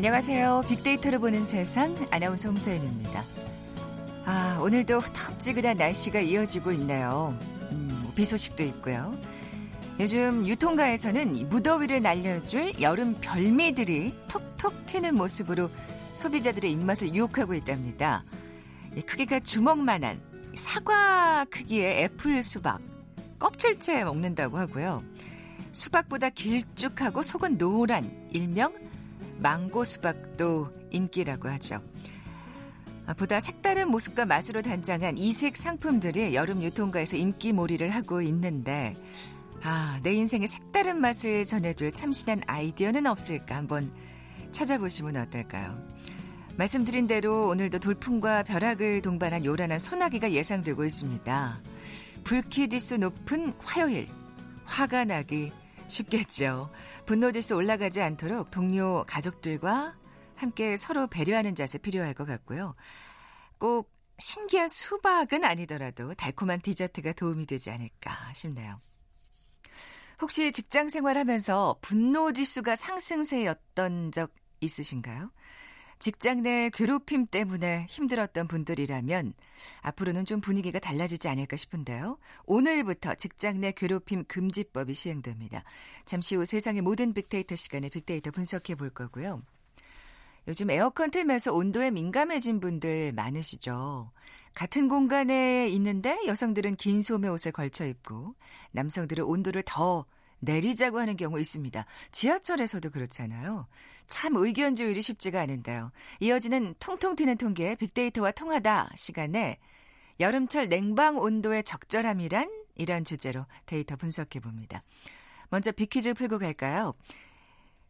안녕하세요. 빅데이터를 보는 세상 아나운서 홍소연입니다. 아, 오늘도 덥지근한 날씨가 이어지고 있네요. 음, 비 소식도 있고요. 요즘 유통가에서는 무더위를 날려줄 여름 별미들이 톡톡 튀는 모습으로 소비자들의 입맛을 유혹하고 있답니다. 크기가 주먹만한 사과 크기의 애플 수박, 껍질째 먹는다고 하고요. 수박보다 길쭉하고 속은 노란 일명 망고 수박도 인기라고 하죠. 아, 보다 색다른 모습과 맛으로 단장한 이색 상품들이 여름 유통가에서 인기몰이를 하고 있는데 아, 내 인생의 색다른 맛을 전해줄 참신한 아이디어는 없을까 한번 찾아보시면 어떨까요? 말씀드린 대로 오늘도 돌풍과 벼락을 동반한 요란한 소나기가 예상되고 있습니다. 불쾌지수 높은 화요일, 화가 나기 쉽겠죠. 분노지수 올라가지 않도록 동료 가족들과 함께 서로 배려하는 자세 필요할 것 같고요. 꼭 신기한 수박은 아니더라도 달콤한 디저트가 도움이 되지 않을까 싶네요. 혹시 직장 생활하면서 분노 지수가 상승세였던 적 있으신가요? 직장 내 괴롭힘 때문에 힘들었던 분들이라면 앞으로는 좀 분위기가 달라지지 않을까 싶은데요. 오늘부터 직장 내 괴롭힘 금지법이 시행됩니다. 잠시 후 세상의 모든 빅데이터 시간에 빅데이터 분석해 볼 거고요. 요즘 에어컨 틀면서 온도에 민감해진 분들 많으시죠. 같은 공간에 있는데 여성들은 긴 소매 옷을 걸쳐 입고 남성들은 온도를 더 내리자고 하는 경우 있습니다. 지하철에서도 그렇잖아요. 참 의견 조율이 쉽지가 않은데요. 이어지는 통통 튀는 통계 빅데이터와 통하다 시간에 여름철 냉방 온도의 적절함이란 이런 주제로 데이터 분석해 봅니다. 먼저 빅퀴즈 풀고 갈까요?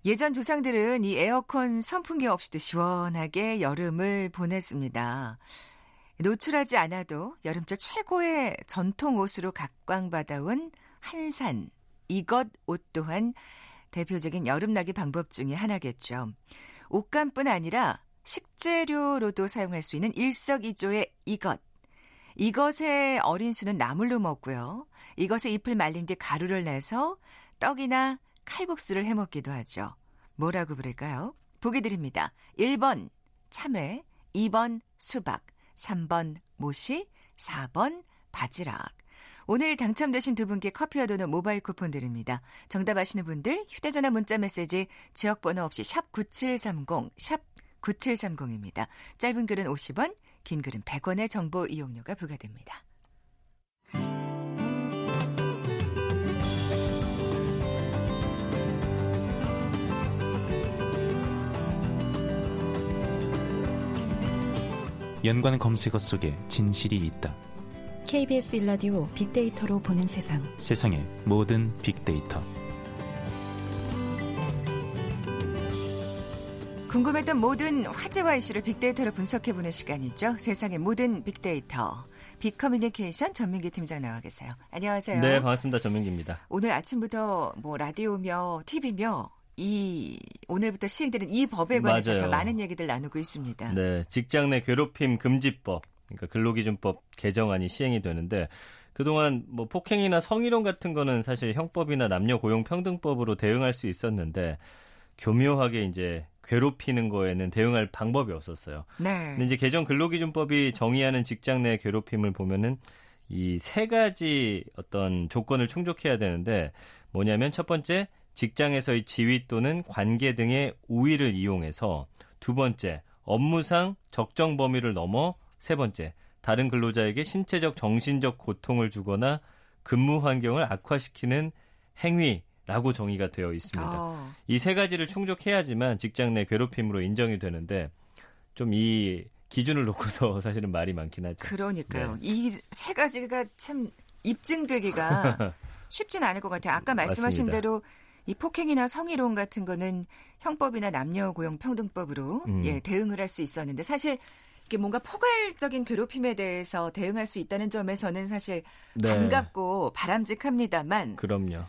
예전 조상들은 이 에어컨 선풍기 없이도 시원하게 여름을 보냈습니다. 노출하지 않아도 여름철 최고의 전통 옷으로 각광받아온 한산, 이것 옷 또한 대표적인 여름나기 방법 중의 하나겠죠. 옷감뿐 아니라 식재료로도 사용할 수 있는 일석이조의 이것. 이것의 어린 수는 나물로 먹고요. 이것의 잎을 말린 뒤 가루를 내서 떡이나 칼국수를 해 먹기도 하죠. 뭐라고 부를까요? 보기 드립니다. 1번 참외, 2번 수박, 3번 모시, 4번 바지락. 오늘 당첨되신 두 분께 커피와 도넛 모바일 쿠폰 드립니다. 정답 아시는 분들 휴대전화 문자 메시지 지역번호 없이 샵 9730, 샵 9730입니다. 짧은 글은 50원, 긴 글은 100원의 정보 이용료가 부과됩니다. 연관 검색어 속에 진실이 있다. KBS 일라디오 빅데이터로 보는 세상. 세상의 모든 빅데이터. 궁금했던 모든 화제와 이슈를 빅데이터로 분석해 보는 시간이죠. 세상의 모든 빅데이터. 빅커뮤니케이션 전민기 팀장 나와 계세요. 안녕하세요. 네, 반갑습니다. 전민기입니다. 오늘 아침부터 뭐 라디오며 TV며 이 오늘부터 시행되는 이 법에 관해서. 많은 얘기들 나누고 있습니다. 네, 직장 내 괴롭힘 금지법 그러니까 근로기준법 개정안이 시행이 되는데 그동안 뭐 폭행이나 성희롱 같은 거는 사실 형법이나 남녀 고용 평등법으로 대응할 수 있었는데 교묘하게 이제 괴롭히는 거에는 대응할 방법이 없었어요. 네. 근데 이제 개정 근로기준법이 정의하는 직장 내 괴롭힘을 보면은 이 세 가지 어떤 조건을 충족해야 되는데 뭐냐면 첫 번째 직장에서의 지위 또는 관계 등의 우위를 이용해서 두 번째 업무상 적정 범위를 넘어 세 번째, 다른 근로자에게 신체적, 정신적 고통을 주거나 근무 환경을 악화시키는 행위라고 정의가 되어 있습니다. 어. 이세 가지를 충족해야지만 직장 내 괴롭힘으로 인정이 되는데 좀이 기준을 놓고서 사실은 말이 많긴 하죠. 그러니까요. 네. 이세 가지가 참 입증되기가 쉽진 않을 것 같아요. 아까 말씀하신 맞습니다. 대로 이 폭행이나 성희롱 같은 거는 형법이나 남녀 고용 평등법으로 음. 예, 대응을 할 수 있었는데 사실 뭔가 포괄적인 괴롭힘에 대해서 대응할 수 있다는 점에서는 사실 네. 반갑고 바람직합니다만. 그럼요.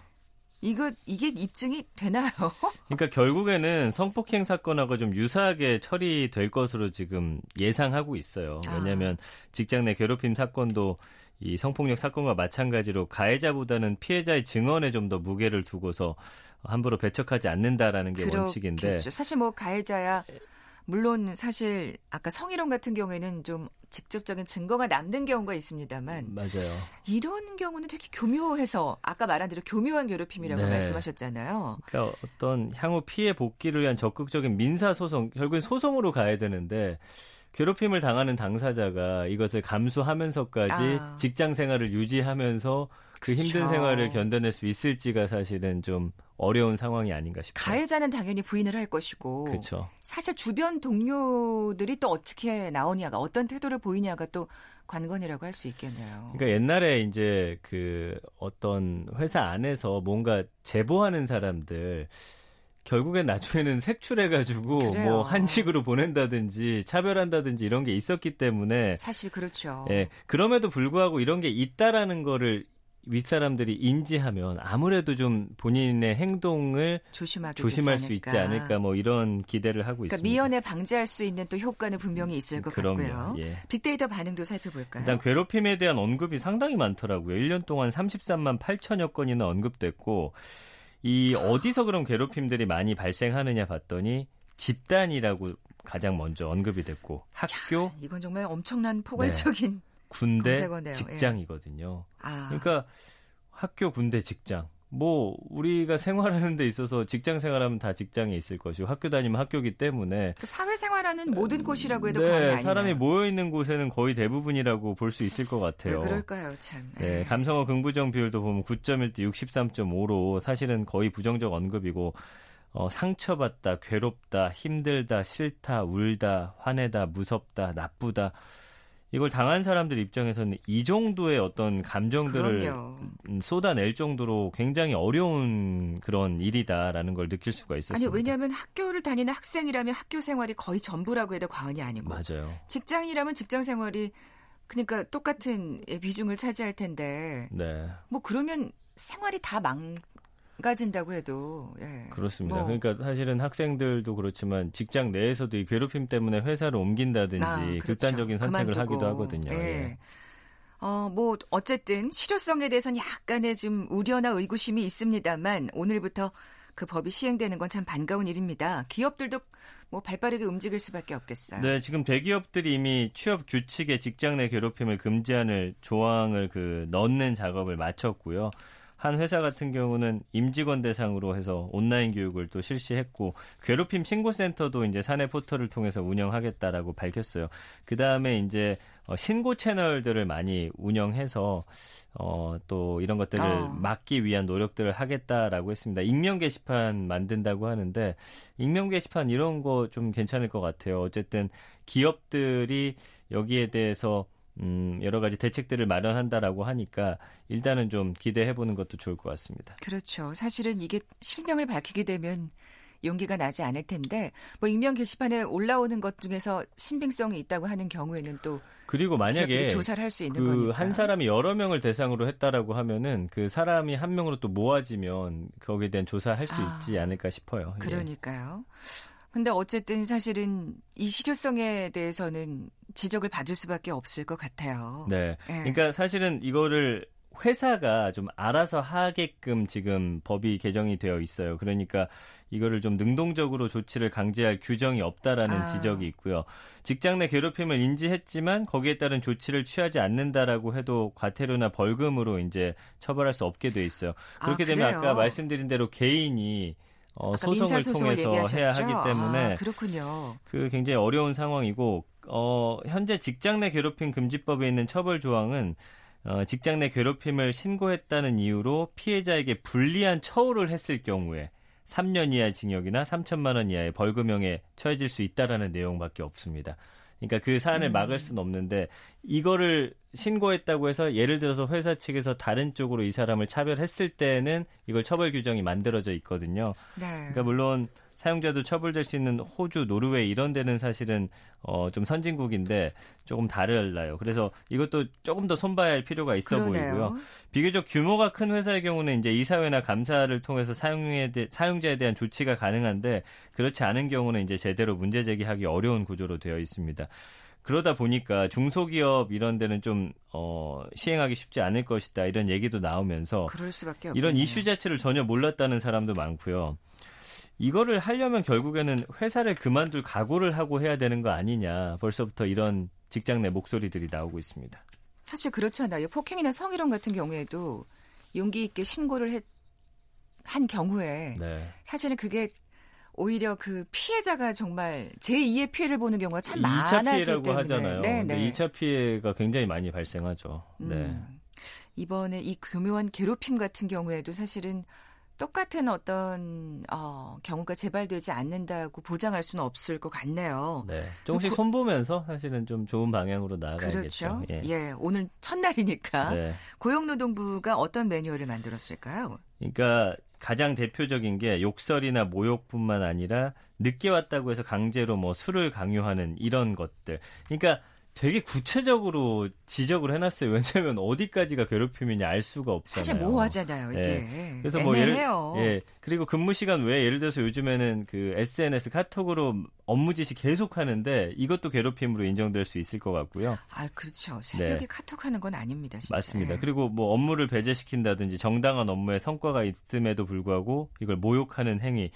이거 이게 입증이 되나요? 그러니까 결국에는 성폭행 사건하고 좀 유사하게 처리될 것으로 지금 예상하고 있어요. 아. 왜냐하면 직장 내 괴롭힘 사건도 이 성폭력 사건과 마찬가지로 가해자보다는 피해자의 증언에 좀 더 무게를 두고서 함부로 배척하지 않는다라는 게 원칙인데 그렇겠죠. 사실 뭐 가해자야 물론 사실 아까 성희롱 같은 경우에는 좀 직접적인 증거가 남는 경우가 있습니다만 맞아요. 이런 경우는 되게 교묘해서 아까 말한 대로 교묘한 괴롭힘이라고 네. 말씀하셨잖아요. 그러니까 어떤 향후 피해 복귀를 위한 적극적인 민사 소송, 결국엔 소송으로 가야 되는데 괴롭힘을 당하는 당사자가 이것을 감수하면서까지 아. 직장 생활을 유지하면서 그 힘든 그쵸. 생활을 견뎌낼 수 있을지가 사실은 좀 어려운 상황이 아닌가 싶어요. 가해자는 당연히 부인을 할 것이고 그렇죠. 사실 주변 동료들이 또 어떻게 나오냐가 어떤 태도를 보이냐가 또 관건이라고 할 수 있겠네요. 그러니까 옛날에 이제 그 어떤 회사 안에서 뭔가 제보하는 사람들 결국엔 나중에는 색출해가지고 그래요. 뭐 한식으로 보낸다든지 차별한다든지 이런 게 있었기 때문에 사실 그렇죠. 예, 그럼에도 불구하고 이런 게 있다라는 거를 윗사람들이 인지하면 아무래도 좀 본인의 행동을 조심할 수 있지 않을까. 뭐 이런 기대를 하고 그러니까 있습니다. 미연에 방지할 수 있는 또 효과는 분명히 있을 것 그럼요. 같고요. 예. 빅데이터 반응도 살펴볼까요? 일단 괴롭힘에 대한 언급이 상당히 많더라고요. 1년 동안 33만 8천여 건이나 언급됐고 이 어디서 그럼 괴롭힘들이 많이 발생하느냐 봤더니 집단이라고 가장 먼저 언급이 됐고 학교, 이건 정말 엄청난 포괄적인 군대, 검색어네요. 예. 직장이거든요. 아, 그러니까 학교, 군대, 직장. 뭐 우리가 생활하는 데 있어서 직장 생활하면 다 직장에 있을 것이고 학교 다니면 학교기 때문에 그 사회 생활하는 모든 곳이라고 해도 네, 아니네요. 사람이 모여 있는 곳에는 거의 대부분이라고 볼 수 있을 것왜 같아요. 그럴까요, 참. 네, 예. 감성어 긍부정 비율도 보면 9.1대 63.5로 사실은 거의 부정적 언급이고 어, 상처받다, 괴롭다, 힘들다, 싫다, 울다, 화내다, 무섭다, 나쁘다. 이걸 당한 사람들 입장에서는 이 정도의 어떤 감정들을 그럼요. 음, 쏟아낼 정도로 굉장히 어려운 그런 일이다라는 걸 느낄 수가 아니 있었습니다. 왜냐하면 학교를 다니는 학생이라면 학교 생활이 거의 전부라고 해도 과언이 아니고 맞아요. 직장이라면 직장 생활이 그러니까 똑같은 비중을 차지할 텐데 네. 뭐 그러면 생활이 다 망 가진다고 해도 예. 그렇습니다. 뭐, 그러니까 사실은 학생들도 그렇지만 직장 내에서도 이 괴롭힘 때문에 회사를 옮긴다든지 아, 그렇죠. 극단적인 선택을 그만두고. 하기도 하거든요. 예. 예. 어, 뭐 어쨌든 실효성에 대해서는 약간의 좀 우려나 의구심이 있습니다만 오늘부터 그 법이 시행되는 건 참 반가운 일입니다. 기업들도 뭐 발빠르게 움직일 수밖에 없겠어요. 네, 지금 대기업들이 이미 취업 규칙에 직장 내 괴롭힘을 금지하는 조항을 그 넣는 작업을 마쳤고요. 한 회사 같은 경우는 임직원 대상으로 해서 온라인 교육을 또 실시했고 괴롭힘 신고센터도 이제 사내 포털을 통해서 운영하겠다라고 밝혔어요. 그 다음에 이제 어, 신고 채널들을 많이 운영해서 어, 또 이런 것들을 어. 막기 위한 노력들을 하겠다라고 했습니다. 익명 게시판 만든다고 하는데 익명 게시판 이런 거 좀 괜찮을 것 같아요. 어쨌든 기업들이 여기에 대해서 음, 여러 가지 대책들을 마련한다라고 하니까 일단은 좀 기대해 보는 것도 좋을 것 같습니다. 그렇죠. 사실은 이게 실명을 밝히게 되면 용기가 나지 않을 텐데 뭐 익명 게시판에 올라오는 것 중에서 신빙성이 있다고 하는 경우에는 또 그리고 만약에 조사를 할 수 있는 그 거니까. 한 사람이 여러 명을 대상으로 했다라고 하면은 그 사람이 한 명으로 또 모아지면 거기에 대한 조사할 수 아, 있지 않을까 싶어요. 예. 그러니까요. 근데 어쨌든 사실은 이 실효성에 대해서는 지적을 받을 수밖에 없을 것 같아요. 네. 예. 그러니까 사실은 이거를 회사가 좀 알아서 하게끔 지금 법이 개정이 되어 있어요. 그러니까 이거를 좀 능동적으로 조치를 강제할 규정이 없다라는 아. 지적이 있고요. 직장 내 괴롭힘을 인지했지만 거기에 따른 조치를 취하지 않는다라고 해도 과태료나 벌금으로 이제 처벌할 수 없게 돼 있어요. 아, 그렇게 되면 그래요? 아까 말씀드린 대로 개인이 어, 소송을 통해서 얘기하셨죠? 해야 하기 때문에 아, 그렇군요. 그 굉장히 어려운 상황이고 어, 현재 직장 내 괴롭힘 금지법에 있는 처벌 조항은 어, 직장 내 괴롭힘을 신고했다는 이유로 피해자에게 불리한 처우를 했을 경우에 3년 이하의 징역이나 3천만 원 이하의 벌금형에 처해질 수 있다라는 내용밖에 없습니다. 그러니까 그 사안을 음. 막을 수는 없는데 이거를 신고했다고 해서 예를 들어서 회사 측에서 다른 쪽으로 이 사람을 차별했을 때는 이걸 처벌 규정이 만들어져 있거든요. 네. 그러니까 물론 사용자도 처벌될 수 있는 호주, 노르웨이 이런 데는 사실은 어, 좀 선진국인데 조금 다르나요. 그래서 이것도 조금 더 손봐야 할 필요가 있어 그러네요. 보이고요. 비교적 규모가 큰 회사의 경우는 이제 이사회나 감사를 통해서 사용에 대, 사용자에 대한 조치가 가능한데 그렇지 않은 경우는 이제 제대로 문제 제기하기 어려운 구조로 되어 있습니다. 그러다 보니까 중소기업 이런 데는 좀 어, 시행하기 쉽지 않을 것이다 이런 얘기도 나오면서 이런 이슈 자체를 전혀 몰랐다는 사람도 많고요. 이거를 하려면 결국에는 회사를 그만둘 각오를 하고 해야 되는 거 아니냐. 벌써부터 이런 직장 내 목소리들이 나오고 있습니다. 사실 그렇잖아요. 폭행이나 성희롱 같은 경우에도 용기 있게 신고를 했, 한 경우에 네. 사실은 그게 오히려 그 피해자가 정말 제2의 피해를 보는 경우가 참 많았기 피해라고 때문에 하잖아요. 네, 네. 2차 피해가 굉장히 많이 발생하죠. 네. 음, 이번에 이 교묘한 괴롭힘 같은 경우에도 사실은 똑같은 어떤 어, 경우가 재발되지 않는다고 보장할 수는 없을 것 같네요. 네. 조금씩 손 보면서 사실은 좀 좋은 방향으로 나아가야겠죠. 그렇죠. 예. 예. 오늘 첫날이니까 네. 고용노동부가 어떤 매뉴얼을 만들었을까요? 그러니까 가장 대표적인 게 욕설이나 모욕뿐만 아니라 늦게 왔다고 해서 강제로 뭐 술을 강요하는 이런 것들. 그러니까 되게 구체적으로 지적을 해놨어요. 왜냐하면 어디까지가 괴롭힘이냐 알 수가 없잖아요. 사실 모호하잖아요. 이게. 네. 그래서 뭐 애매해요. 예를 예 그리고 근무 시간 외에 예를 들어서 요즘에는 그 SNS 카톡으로 업무 지시 계속 하는데 이것도 괴롭힘으로 인정될 수 있을 것 같고요. 아 그렇죠. 새벽에 네. 카톡하는 건 아닙니다. 진짜. 맞습니다. 그리고 뭐 업무를 배제시킨다든지 정당한 업무에 성과가 있음에도 불구하고 이걸 모욕하는 행위.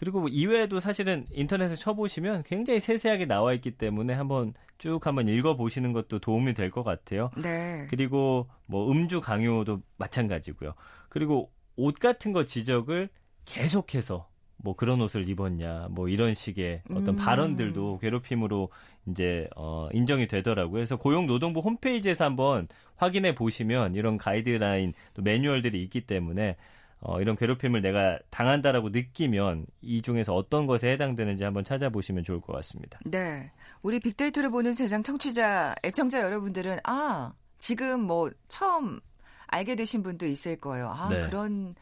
그리고 뭐 이외에도 사실은 인터넷에 쳐보시면 굉장히 세세하게 나와 있기 때문에 한번 쭉 한번 읽어보시는 것도 도움이 될 것 같아요. 네. 그리고 뭐 음주 강요도 마찬가지고요. 그리고 옷 같은 거 지적을 계속해서 뭐 그런 옷을 입었냐, 뭐 이런 식의 어떤 음. 발언들도 괴롭힘으로 이제 어 인정이 되더라고요. 그래서 고용노동부 홈페이지에서 한번 확인해 보시면 이런 가이드라인 또 매뉴얼들이 있기 때문에 어, 이런 괴롭힘을 내가 당한다라고 느끼면 이 중에서 어떤 것에 해당되는지 한번 찾아보시면 좋을 것 같습니다. 네. 우리 빅데이터를 보는 세상 청취자, 애청자 여러분들은 아, 지금 뭐 처음 알게 되신 분도 있을 거예요. 아, 네. 그런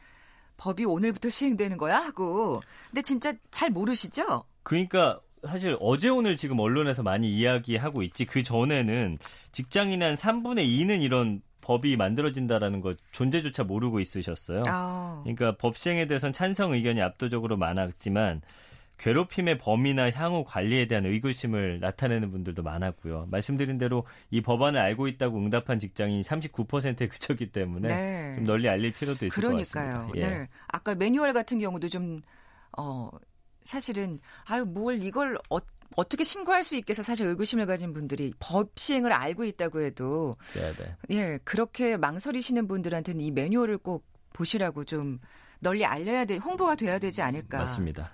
법이 오늘부터 시행되는 거야 하고. 근데 진짜 잘 모르시죠? 그러니까 사실 어제 오늘 지금 언론에서 많이 이야기하고 있지 그 전에는 직장인 한 3분의 2는 이런 법이 만들어진다라는 것 존재조차 모르고 있으셨어요. 아. 그러니까 법 시행에 대해서는 찬성 의견이 압도적으로 많았지만 괴롭힘의 범위나 향후 관리에 대한 의구심을 나타내는 분들도 많았고요. 말씀드린 대로 이 법안을 알고 있다고 응답한 직장인이 39%에 그쳤기 때문에 네. 좀 널리 알릴 필요도 있을 그러니까요. 것 같습니다. 예. 네. 아까 매뉴얼 같은 경우도 좀 어, 사실은 아유 뭘 이걸 어, 어떻게 신고할 수 있겠어 사실 의구심을 가진 분들이 법 시행을 알고 있다고 해도 네네. 네. 예 그렇게 망설이시는 분들한테는 이 매뉴얼을 꼭 보시라고 좀 널리 알려야 돼 홍보가 돼야 되지 않을까 맞습니다.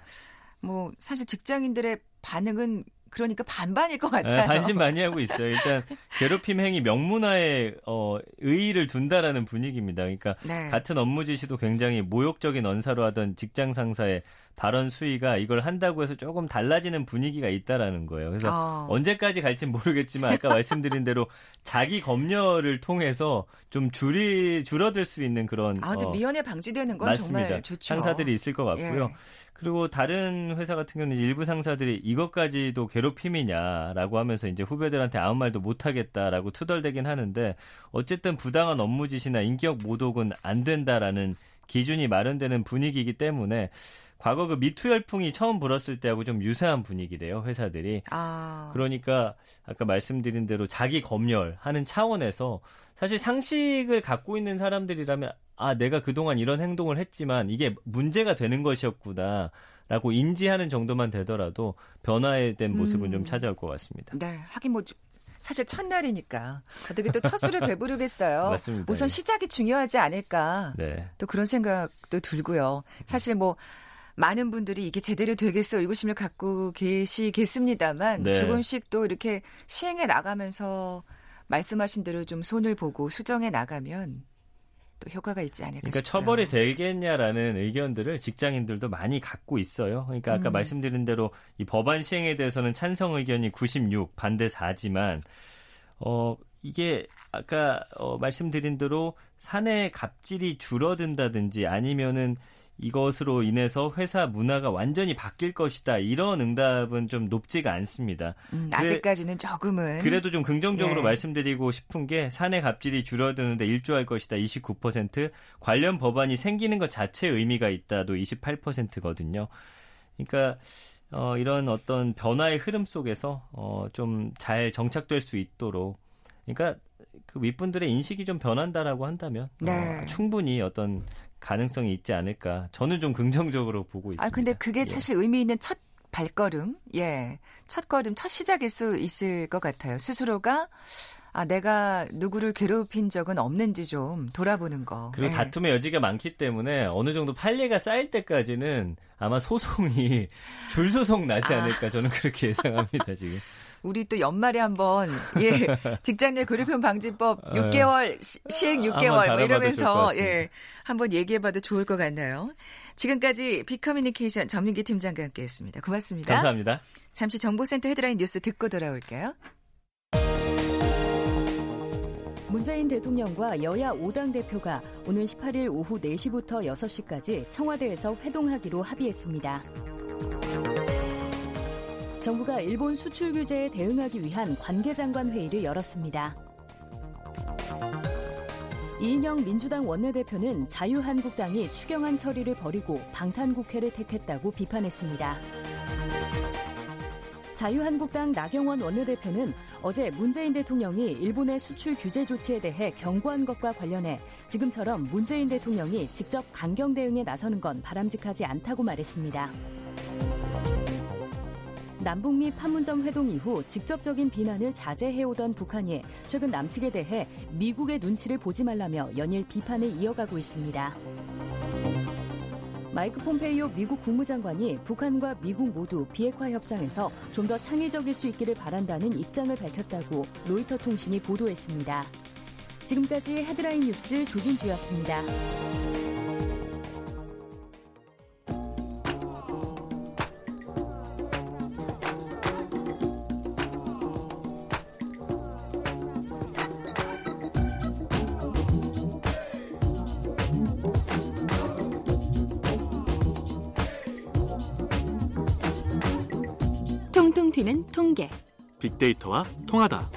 뭐 사실 직장인들의 반응은 그러니까 반반일 것 같아요. 네, 반신 반의하고 있어요. 일단 괴롭힘 행위 명문화에 어, 의의를 둔다라는 분위기입니다. 그러니까 네. 같은 업무 지시도 굉장히 모욕적인 언사로 하던 직장 상사의 발언 수위가 이걸 한다고 해서 조금 달라지는 분위기가 있다라는 거예요. 그래서 어. 언제까지 갈지 모르겠지만 아까 말씀드린 대로 자기 검열을 통해서 좀 줄이 줄어들 수 있는 그런 아, 근데 어, 미연에 방지되는 건 맞습니다. 정말 좋죠. 상사들이 있을 것 같고요. 예. 그리고 다른 회사 같은 경우는 일부 상사들이 이것까지도 괴롭힘이냐라고 하면서 이제 후배들한테 아무 말도 못 하겠다라고 투덜대긴 하는데 어쨌든 부당한 업무 지시나 인격 모독은 안 된다라는 기준이 마련되는 분위기이기 때문에 과거 그 미투 열풍이 처음 불었을 때하고 좀 유사한 분위기래요, 회사들이. 아. 그러니까 아까 말씀드린 대로 자기 검열하는 차원에서 사실 상식을 갖고 있는 사람들이라면 아, 내가 그동안 이런 행동을 했지만 이게 문제가 되는 것이었구나. 라고 인지하는 정도만 되더라도 변화에 대한 모습은 음. 좀 찾아올 것 같습니다. 네. 하긴 뭐 사실 첫날이니까 어떻게 또첫 술을 배부르겠어요. 맞습니다. 우선 시작이 중요하지 않을까. 네. 또 그런 생각도 들고요. 사실 뭐 많은 분들이 이게 제대로 되겠어 의구심을 갖고 계시겠습니다만 네. 조금씩 또 이렇게 시행해 나가면서 말씀하신 대로 좀 손을 보고 수정해 나가면 또 효과가 있지 않을까 그러니까 싶어요. 처벌이 되겠냐라는 의견들을 직장인들도 많이 갖고 있어요. 그러니까 아까 음. 말씀드린 대로 이 법안 시행에 대해서는 찬성 의견이 96, 반대 4지만 어 이게 아까 어 말씀드린 대로 사내 갑질이 줄어든다든지 아니면은 이것으로 인해서 회사 문화가 완전히 바뀔 것이다. 이런 응답은 좀 높지가 않습니다. 음, 아직까지는 조금은. 그래도 좀 긍정적으로 예. 말씀드리고 싶은 게 사내 갑질이 줄어드는데 일조할 것이다. 29% 관련 법안이 생기는 것 자체에 의미가 있다도 28%거든요. 그러니까 어, 이런 어떤 변화의 흐름 속에서 어, 좀 잘 정착될 수 있도록 그러니까 그 윗분들의 인식이 좀 변한다라고 한다면 네. 어, 충분히 어떤 가능성이 있지 않을까. 저는 좀 긍정적으로 보고 있습니다. 아, 근데 그게 예. 사실 의미 있는 첫 발걸음, 예. 첫 걸음, 첫 시작일 수 있을 것 같아요. 스스로가, 아, 내가 누구를 괴롭힌 적은 없는지 좀 돌아보는 거. 그리고 예. 다툼의 여지가 많기 때문에 어느 정도 판례가 쌓일 때까지는 아마 소송이 줄소송 나지 아. 않을까 저는 그렇게 예상합니다 지금. 우리 또 연말에 한번, 예. 직장 내 괴롭힘 방지법 어. 6개월, 시, 행 한번 6개월, 뭐 이러면서. 예. 한번 얘기해봐도 좋을 것 같나요? 지금까지 비커뮤니케이션 전민기 팀장과 함께 했습니다. 고맙습니다. 감사합니다. 잠시 정보센터 헤드라인 뉴스 듣고 돌아올게요. 문재인 대통령과 여야 5당 대표가 오는 18일 오후 4시부터 6시까지 청와대에서 회동하기로 합의했습니다. 정부가 일본 수출 규제에 대응하기 위한 관계장관 회의를 열었습니다. 이인영 민주당 원내대표는 자유한국당이 추경안 처리를 벌이고 방탄국회를 택했다고 비판했습니다. 자유한국당 나경원 원내대표는 어제 문재인 대통령이 일본의 수출 규제 조치에 대해 경고한 것과 관련해 지금처럼 문재인 대통령이 직접 강경 대응에 나서는 건 바람직하지 않다고 말했습니다. 남북미 판문점 회동 이후 직접적인 비난을 자제해오던 북한이 최근 남측에 대해 미국의 눈치를 보지 말라며 연일 비판을 이어가고 있습니다. 마이크 폼페이오 미국 국무장관이 북한과 미국 모두 비핵화 협상에서 좀 더 창의적일 수 있기를 바란다는 입장을 밝혔다고 로이터 통신이 보도했습니다. 지금까지 헤드라인 뉴스 조진주였습니다. 튀는 통계. 빅데이터와 통하다.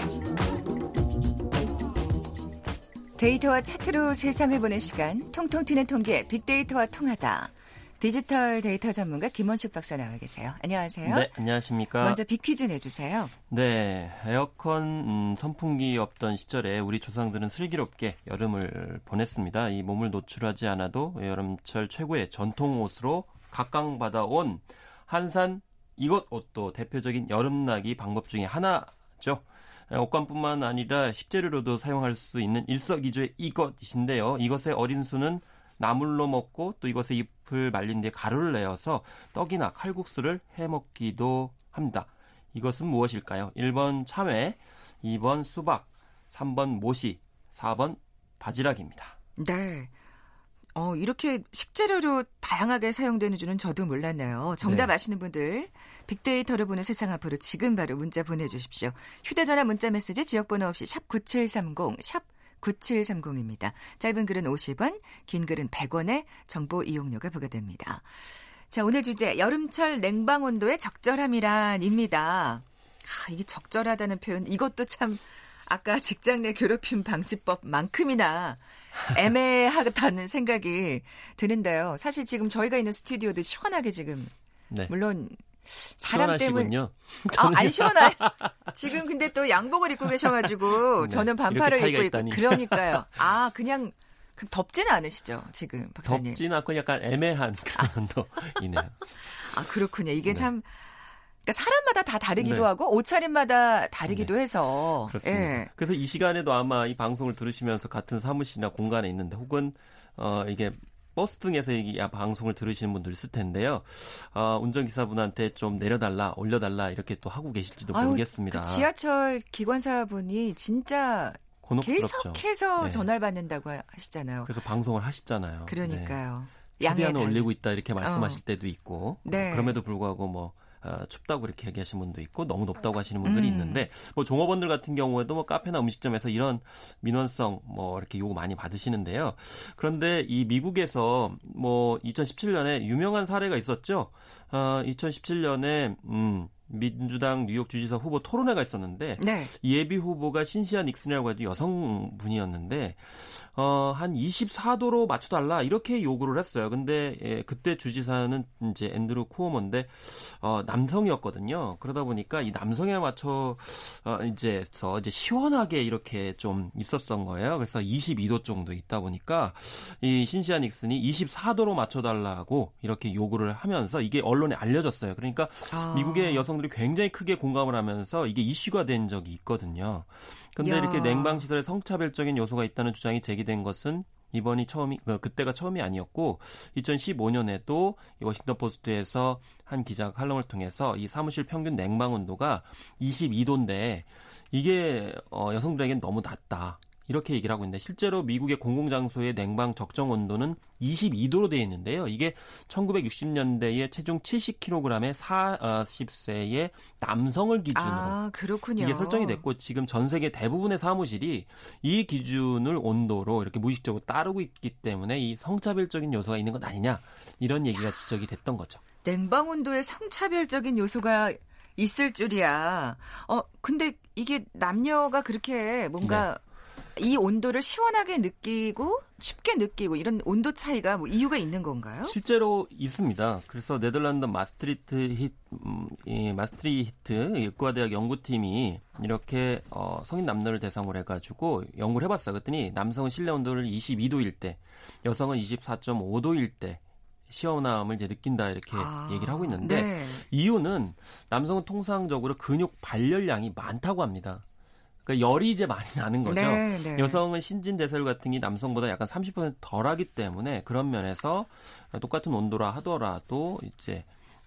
데이터와 차트로 세상을 보는 시간, 통통 튀는 통계, 빅데이터와 통하다. 디지털 데이터 전문가 김원숙 박사 나와 계세요. 안녕하세요. 네, 안녕하십니까. 먼저 빅퀴즈 내주세요. 네, 에어컨, 음, 선풍기 없던 시절에 우리 조상들은 슬기롭게 여름을 보냈습니다. 이 몸을 노출하지 않아도 여름철 최고의 전통 옷으로 각광받아온 한산 이것 옷도 대표적인 여름나기 방법 중에 하나죠. 에, 옷감뿐만 아니라 식재료로도 사용할 수 있는 일석이조의 이것이신데요. 이것의 어린 수는 나물로 먹고 또 이것의 잎을 말린 뒤에 가루를 내어서 떡이나 칼국수를 해 먹기도 합니다. 이것은 무엇일까요? 1번 참외, 2번 수박, 3번 모시, 4번 바지락입니다. 네. 어, 이렇게 식재료로 다양하게 사용되는 줄은 저도 몰랐네요. 정답 네. 아시는 분들, 빅데이터를 보는 세상 앞으로 지금 바로 문자 보내주십시오. 휴대전화 문자 메시지 지역번호 없이 샵 9730, 샵 9730입니다. 짧은 글은 50원, 긴 글은 100원의 정보 이용료가 부과됩니다. 자, 오늘 주제, 여름철 냉방 온도의 적절함이란입니다. 아, 이게 적절하다는 표현, 이것도 참, 아까 직장 내 괴롭힘 방지법만큼이나 애매하다는 생각이 드는데요. 사실 지금 저희가 있는 스튜디오도 시원하게 지금, 네. 물론, 사람 때문에. 아, 안 시원해요. 지금 근데 또 양복을 입고 계셔가지고 네, 저는 반팔을 입고 있고. 그러니까요. 아 그냥 그 덥지는 않으시죠 지금 박사님? 덥진 않고 약간 애매한 그런 온도이네요. 아 그렇군요. 이게 네. 참 그러니까 사람마다 다 다르기도 네. 하고 옷차림마다 다르기도 해서 그렇습니다. 예. 그래서 이 시간에도 아마 이 방송을 들으시면서 같은 사무실이나 공간에 있는데 혹은 어 이게 버스 등에서 이 방송을 들으시는 분들 있을 텐데요. 어, 운전기사분한테 좀 내려달라, 올려달라 이렇게 또 하고 계실지도 아유, 모르겠습니다. 그 지하철 기관사분이 진짜 곤혹스럽죠. 계속해서 네. 전화를 받는다고 하시잖아요. 그래서 방송을 하시잖아요. 네. 그러니까요. 최대한 양해를 올리고 있다 이렇게 말씀하실 어. 때도 있고 네. 어, 그럼에도 불구하고 뭐 어, 춥다고 이렇게 얘기하시는 분도 있고 너무 높다고 하시는 분들이 음. 있는데 뭐 종업원들 같은 경우에도 뭐 카페나 음식점에서 이런 민원성 뭐 이렇게 요구 많이 받으시는데요. 그런데 이 미국에서 뭐 2017년에 유명한 사례가 있었죠. 어, 2017년에 음 민주당 뉴욕 주지사 후보 토론회가 있었는데 네. 예비 후보가 신시아 닉슨이라고 해도 여성분이었는데 어, 한 24도로 맞춰 달라 이렇게 요구를 했어요. 근데 예, 그때 주지사는 이제 앤드루 쿠오모인데 어, 남성이었거든요. 그러다 보니까 이 남성에 맞춰 어, 이제서 이제 시원하게 이렇게 좀 있었던 거예요. 그래서 22도 정도 있다 보니까 이 신시아 닉슨이 24도로 맞춰 달라고 이렇게 요구를 하면서 이게 언론에 알려졌어요. 그러니까 아. 미국의 여성 들이 굉장히 크게 공감을 하면서 이게 이슈가 된 적이 있거든요. 근데 야. 이렇게 냉방 시설에 성차별적인 요소가 있다는 주장이 제기된 것은 이번이 처음이 그, 그때가 처음이 아니었고 2015년에도 이 워싱턴 포스트에서 한 기자가 칼럼을 통해서 이 사무실 평균 냉방 온도가 22도인데 이게 어, 여성들에겐 너무 낮다. 이렇게 얘기를 하고 있는데 실제로 미국의 공공장소의 냉방 적정 온도는 22도로 되어 있는데요. 이게 1960년대에 체중 70kg의 40세의 남성을 기준으로 아. 이게 설정이 됐고 지금 전 세계 대부분의 사무실이 이 기준을 온도로 이렇게 무의식적으로 따르고 있기 때문에 이 성차별적인 요소가 있는 것 아니냐 이런 얘기가 지적이 됐던 거죠. 냉방 온도에 성차별적인 요소가 있을 줄이야. 어, 근데 이게 남녀가 그렇게 뭔가 이 온도를 시원하게 느끼고 춥게 느끼고 이런 온도 차이가 뭐 이유가 있는 건가요? 실제로 있습니다. 그래서 네덜란드 마스트리트 히 음, 이 마스트리히트 의과대학 연구팀이 이렇게 어, 성인 남녀를 대상으로 해가지고 연구를 해봤어요. 그랬더니 남성은 실내 온도를 22도일 때, 여성은 24.5도일 때 시원함을 이제 느낀다 이렇게 아, 얘기를 하고 있는데 네. 이유는 남성은 통상적으로 근육 발열량이 많다고 합니다. 그러니까 열이 이제 많이 나는 거죠. 네, 네. 여성은 신진대사율 같은 게 남성보다 약간 30% 덜하기 때문에 그런 면에서 똑같은 온도라 하더라도 이제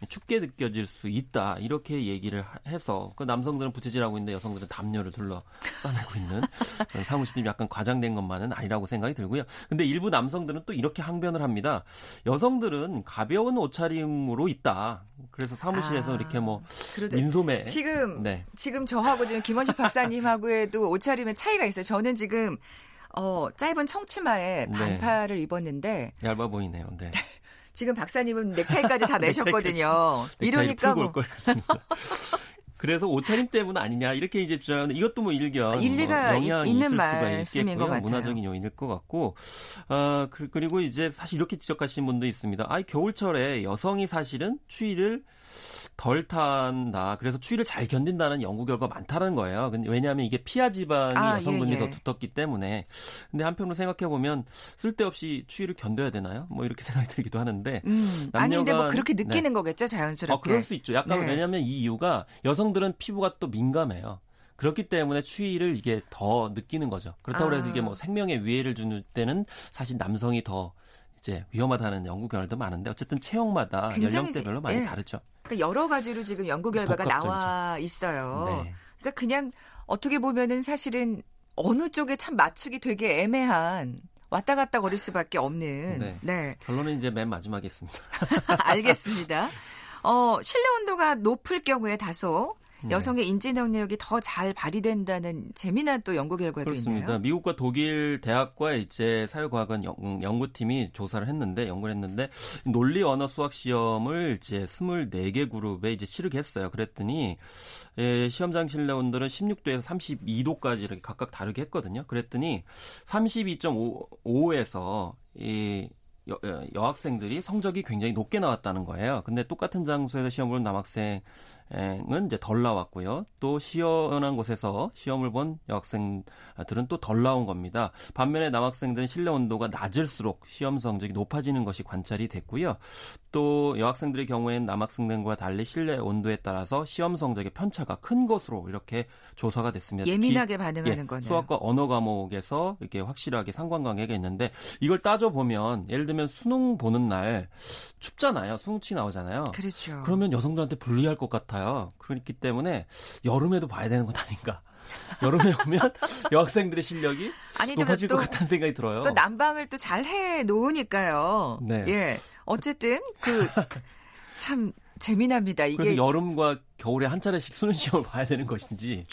춥게 느껴질 수 있다 이렇게 얘기를 하- 해서 그 남성들은 부채질하고 있는데 여성들은 담요를 둘러 싸매고 있는 그런 사무실이 약간 과장된 것만은 아니라고 생각이 들고요. 근데 일부 남성들은 또 이렇게 항변을 합니다. 여성들은 가벼운 옷차림으로 있다. 그래서 사무실에서 아, 이렇게 뭐 그러죠. 민소매 지금 네. 지금 저하고 지금 김원식 박사님하고에도 옷차림에 차이가 있어요. 저는 지금 어, 짧은 청치마에 네. 반팔을 입었는데 얇아 보이네요. 네. 지금 박사님은 넥타이까지 다 매셨거든요. 이러니까 뭐. 그래서 옷차림 때문 아니냐 이렇게 이제 주장하는 이것도 뭐 일견 일리가 뭐 영향이 있- 있는 말씀인 것 있겠고요 같아요. 문화적인 요인일 것 같고 어, 그- 그리고 이제 사실 이렇게 지적하시는 분도 있습니다. 아 겨울철에 여성이 사실은 추위를 덜 탄다. 그래서 추위를 잘 견딘다는 연구 결과가 많다는 거예요. 왜냐하면 이게 피하 지방이 아, 여성분이 예, 예. 더 두텁기 때문에. 근데 한편으로 생각해 보면 쓸데없이 추위를 견뎌야 되나요? 뭐 이렇게 생각이 들기도 하는데. 음, 아니 근데 뭐 남녀간- 그렇게 네. 느끼는 거겠죠 자연스럽게. 어, 그럴 수 있죠. 약간 네. 왜냐하면 이 이유가 여성들은 피부가 또 민감해요. 그렇기 때문에 추위를 이게 더 느끼는 거죠. 그렇다고 해서 아. 이게 뭐 생명에 위해를 주는 때는 사실 남성이 더 이제 위험하다는 연구 결과도 많은데 어쨌든 체형마다 연령대별로 많이 예. 다르죠. 그러니까 여러 가지로 지금 연구 결과가 복합적이죠. 나와 있어요. 네. 그러니까 그냥 어떻게 보면은 사실은 어느 쪽에 참 맞추기 되게 애매한 왔다 갔다 거릴 수밖에 없는. 네. 네. 결론은 이제 맨 마지막에 있습니다. 알겠습니다. 어, 실내 온도가 높을 경우에 다소 네. 여성의 인지 능력이 더 잘 발휘된다는 재미난 또 연구 결과도 그렇습니다. 있네요. 미국과 독일 대학과 이제 사회과학원 연, 연구팀이 조사를 했는데 연구를 했는데 논리 언어 수학 시험을 이제 24개 그룹에 이제 치르게 했어요. 그랬더니 예, 시험장 실내 온도는 16도에서 32도까지 이렇게 각각 다르게 했거든요. 그랬더니 32.5에서 이 여, 여- 여학생들이 성적이 굉장히 높게 나왔다는 거예요. 근데 똑같은 장소에서 시험 보는 남학생 은 이제 덜 나왔고요. 또 시원한 곳에서 시험을 본 여학생들은 또 덜 나온 겁니다. 반면에 남학생들은 실내 온도가 낮을수록 시험 성적이 높아지는 것이 관찰이 됐고요. 또 여학생들의 경우에는 남학생들과 달리 실내 온도에 따라서 시험 성적의 편차가 큰 것으로 이렇게 조사가 됐습니다. 예민하게 반응하는 예, 거네요. 수학과 언어 과목에서 이렇게 확실하게 상관관계가 있는데 이걸 따져 보면 예를 들면 수능 보는 날 춥잖아요. 수능치 나오잖아요. 그렇죠. 그러면 여성들한테 불리할 것 같아요. 그렇기 때문에 여름에도 봐야 되는 것 아닌가. 여름에 오면 여학생들의 실력이 아니 높아질 또, 것 같다는 생각이 들어요. 또 난방을 또 잘 해 놓으니까요. 네. 예. 어쨌든 그 참 재미납니다. 그래서 이게 여름과 겨울에 한 차례씩 수능 시험을 봐야 되는 것인지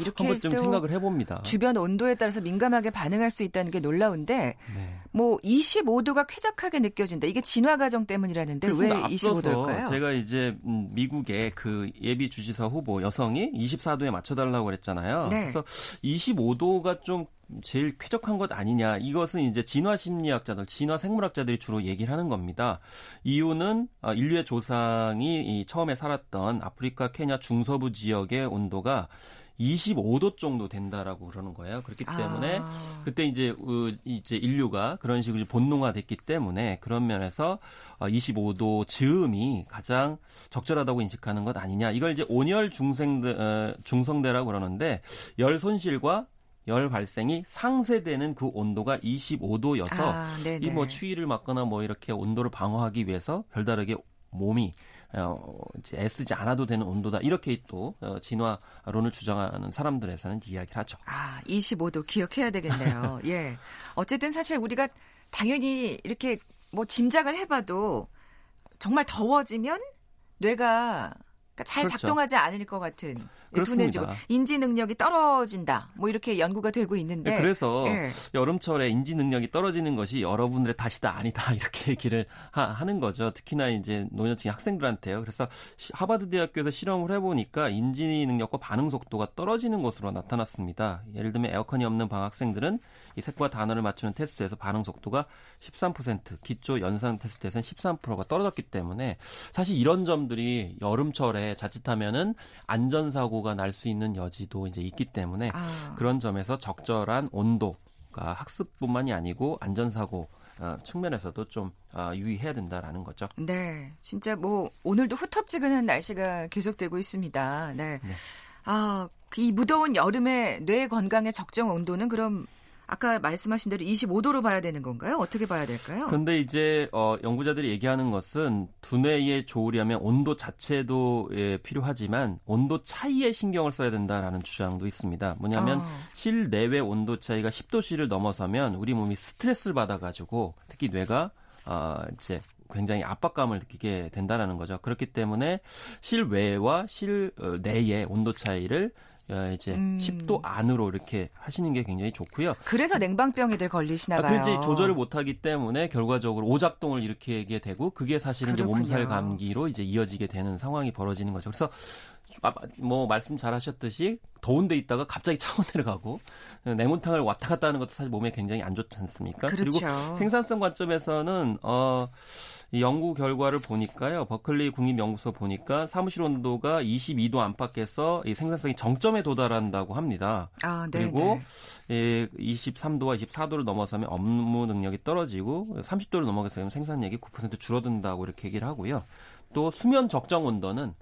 이렇게 한 번쯤 또 생각을 해봅니다. 주변 온도에 따라서 민감하게 반응할 수 있다는 게 놀라운데 네. 뭐 25도가 쾌적하게 느껴진다. 이게 진화 과정 때문이라는데 왜 그렇습니다. 25도일까요? 앞서서 제가 이제 음, 미국의 그 예비 주지사 후보 여성이 24도에 맞춰달라고 그랬잖아요. 네. 그래서 25도가 좀 제일 쾌적한 것 아니냐. 이것은 이제 진화 심리학자들, 진화 생물학자들이 주로 얘기를 하는 겁니다. 이유는 어, 인류의 조상이 이 처음에 살았던 아프리카, 케냐 중서부 지역의 온도가 25도 정도 된다라고 그러는 거예요. 그렇기 때문에 아. 그때 이제 어, 이제 인류가 그런 식으로 본능화됐기 때문에 그런 면에서 25도 즈음이 가장 적절하다고 인식하는 것 아니냐. 이걸 이제 온열 중생대 어, 중성대라고 그러는데 열 손실과 열 발생이 상쇄되는 그 온도가 25도여서 아, 네네. 이뭐 추위를 맞거나 뭐 이렇게 온도를 방어하기 위해서 별다르게 몸이 어, 애쓰지 않아도 되는 온도다 이렇게 또 어, 진화론을 주장하는 사람들에서는 이야기를 하죠. 아, 25도 기억해야 되겠네요. 예. 어쨌든 사실 우리가 당연히 이렇게 뭐 짐작을 해봐도 정말 더워지면 뇌가 그러니까 잘 그렇죠. 작동하지 않을 것 같은. 둔해지고 인지 능력이 떨어진다. 뭐 이렇게 연구가 되고 있는데 네, 그래서 예. 여름철에 인지 능력이 떨어지는 것이 여러분들의 탓이다 아니다 이렇게 얘기를 하, 는 거죠. 특히나 이제 노년층 학생들한테요. 그래서 시- 하버드 대학교에서 실험을 해보니까 인지 능력과 반응 속도가 떨어지는 것으로 나타났습니다. 예를 들면 에어컨이 없는 방 학생들은 이 색과 단어를 맞추는 테스트에서 반응 속도가 13%, 기초 연상 테스트에서는 13%가 떨어졌기 때문에 사실 이런 점들이 여름철에 자칫하면은 안전사고가 날 수 있는 여지도 이제 있기 때문에 아. 그런 점에서 적절한 온도가 학습뿐만이 아니고 안전사고 어, 측면에서도 좀 어, 유의해야 된다라는 거죠. 네, 진짜 뭐 오늘도 후텁지근한 날씨가 계속되고 있습니다. 네. 아, 그이 무더운 여름에 뇌 건강의 적정 온도는 그럼 아까 말씀하신 대로 25도로 봐야 되는 건가요? 어떻게 봐야 될까요? 그런데 이제 어, 연구자들이 얘기하는 것은 두뇌에 좋으려면 온도 자체도 예, 필요하지만 온도 차이에 신경을 써야 된다라는 주장도 있습니다. 뭐냐면 아. 실내외 온도 차이가 10도씨를 넘어서면 우리 몸이 스트레스를 받아가지고 특히 뇌가 어, 이제 굉장히 압박감을 느끼게 된다라는 거죠. 그렇기 때문에 실외와 실내의 온도 차이를 어, 이제 음. 10도 안으로 이렇게 하시는 게 굉장히 좋고요. 그래서 냉방병에들 걸리시나 아, 봐요. 그래서 이제 조절을 못하기 때문에 결과적으로 오작동을 일으키게 되고 그게 사실은 이제 그렇군요. 몸살 감기로 이제 이어지게 되는 상황이 벌어지는 거죠. 그래서 아, 뭐 말씀 잘하셨듯이 더운 데 있다가 갑자기 차원 내려가고 냉온탕을 왔다 갔다 하는 것도 사실 몸에 굉장히 안 좋지 않습니까? 그렇죠. 리고 생산성 관점에서는 어. 이 연구 결과를 보니까요. 버클리 국립연구소 보니까 사무실 온도가 22도 안팎에서 이 생산성이 정점에 도달한다고 합니다. 아, 네. 그리고 예, 23도와 24도를 넘어서면 업무 능력이 떨어지고 30도를 넘어가면 생산력이 9% 줄어든다고 이렇게 얘기를 하고요. 또 수면 적정 온도는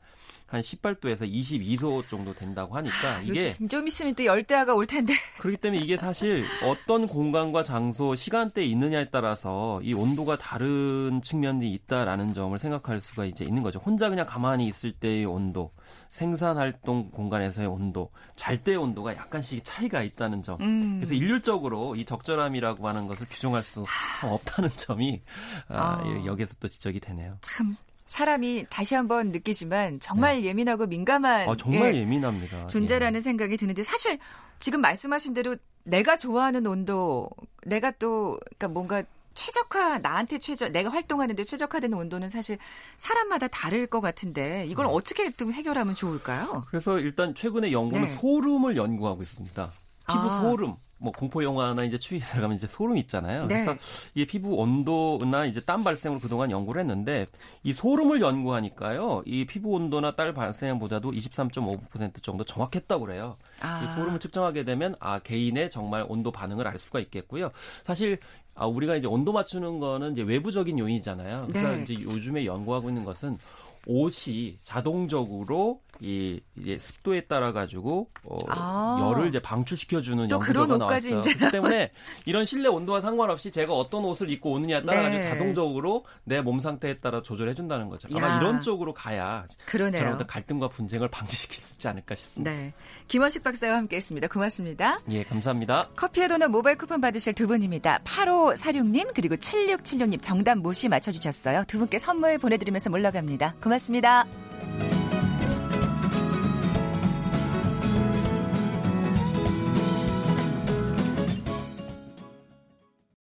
한 18도에서 22도 정도 된다고 하니까 이게 요즘 좀 있으면 또 열대야가 올 텐데. 그렇기 때문에 이게 사실 어떤 공간과 장소, 시간대에 있느냐에 따라서 이 온도가 다른 측면이 있다라는 점을 생각할 수가 이제 있는 거죠. 혼자 그냥 가만히 있을 때의 온도, 생산 활동 공간에서의 온도, 잘 때의 온도가 약간씩 차이가 있다는 점. 음. 그래서 일률적으로 이 적절함이라고 하는 것을 규정할 수 없다는 점이 아, 아. 여기에서 또 지적이 되네요. 참 사람이 다시 한번 느끼지만 정말 예민하고 민감한 아, 정말 예, 예민합니다. 존재라는 생각이 드는데 사실 지금 말씀하신 대로 내가 좋아하는 온도, 내가 또 그러니까 뭔가 최적화 나한테 최적 내가 활동하는데 최적화되는 온도는 사실 사람마다 다를 것 같은데 이걸 네. 어떻게 좀 해결하면 좋을까요? 그래서 일단 최근에 연구는 네. 소름을 연구하고 있습니다. 피부 아. 소름. 뭐 공포 영화나 이제 추위에 들어가면 이제 소름 있잖아요. 네. 그래서 이 피부 온도나 이제 땀 발생으로 그동안 연구를 했는데 이 소름을 연구하니까요. 이 피부 온도나 땀 발생보다도 23.5% 정도 정확했다고 그래요. 아. 이 소름을 측정하게 되면 아 개인의 정말 온도 반응을 알 수가 있겠고요. 사실 아 우리가 이제 온도 맞추는 거는 이제 외부적인 요인이잖아요. 그래서 네. 이제 요즘에 연구하고 있는 것은 옷이 자동적으로 이 이제 습도에 따라 가지고 어, 아. 열을 이제 방출시켜 주는 또 연구가 나왔어요. 그렇기 때문에 이런 실내 온도와 상관없이 제가 어떤 옷을 입고 오느냐에 따라 네. 자동적으로 내 몸 상태에 따라 조절해 준다는 거죠. 아마 야. 이런 쪽으로 가야 그러네요. 갈등과 분쟁을 방지시킬 수 있지 않을까 싶습니다. 네. 김원식 박사와 함께 했습니다. 고맙습니다. 예, 감사합니다. 커피의 도넛 모바일 쿠폰 받으실 두 분입니다. 8546님 그리고 7676님 정답 모시 맞춰 주셨어요. 두 분께 선물 보내 드리면서 물러갑니다. 고맙습니다.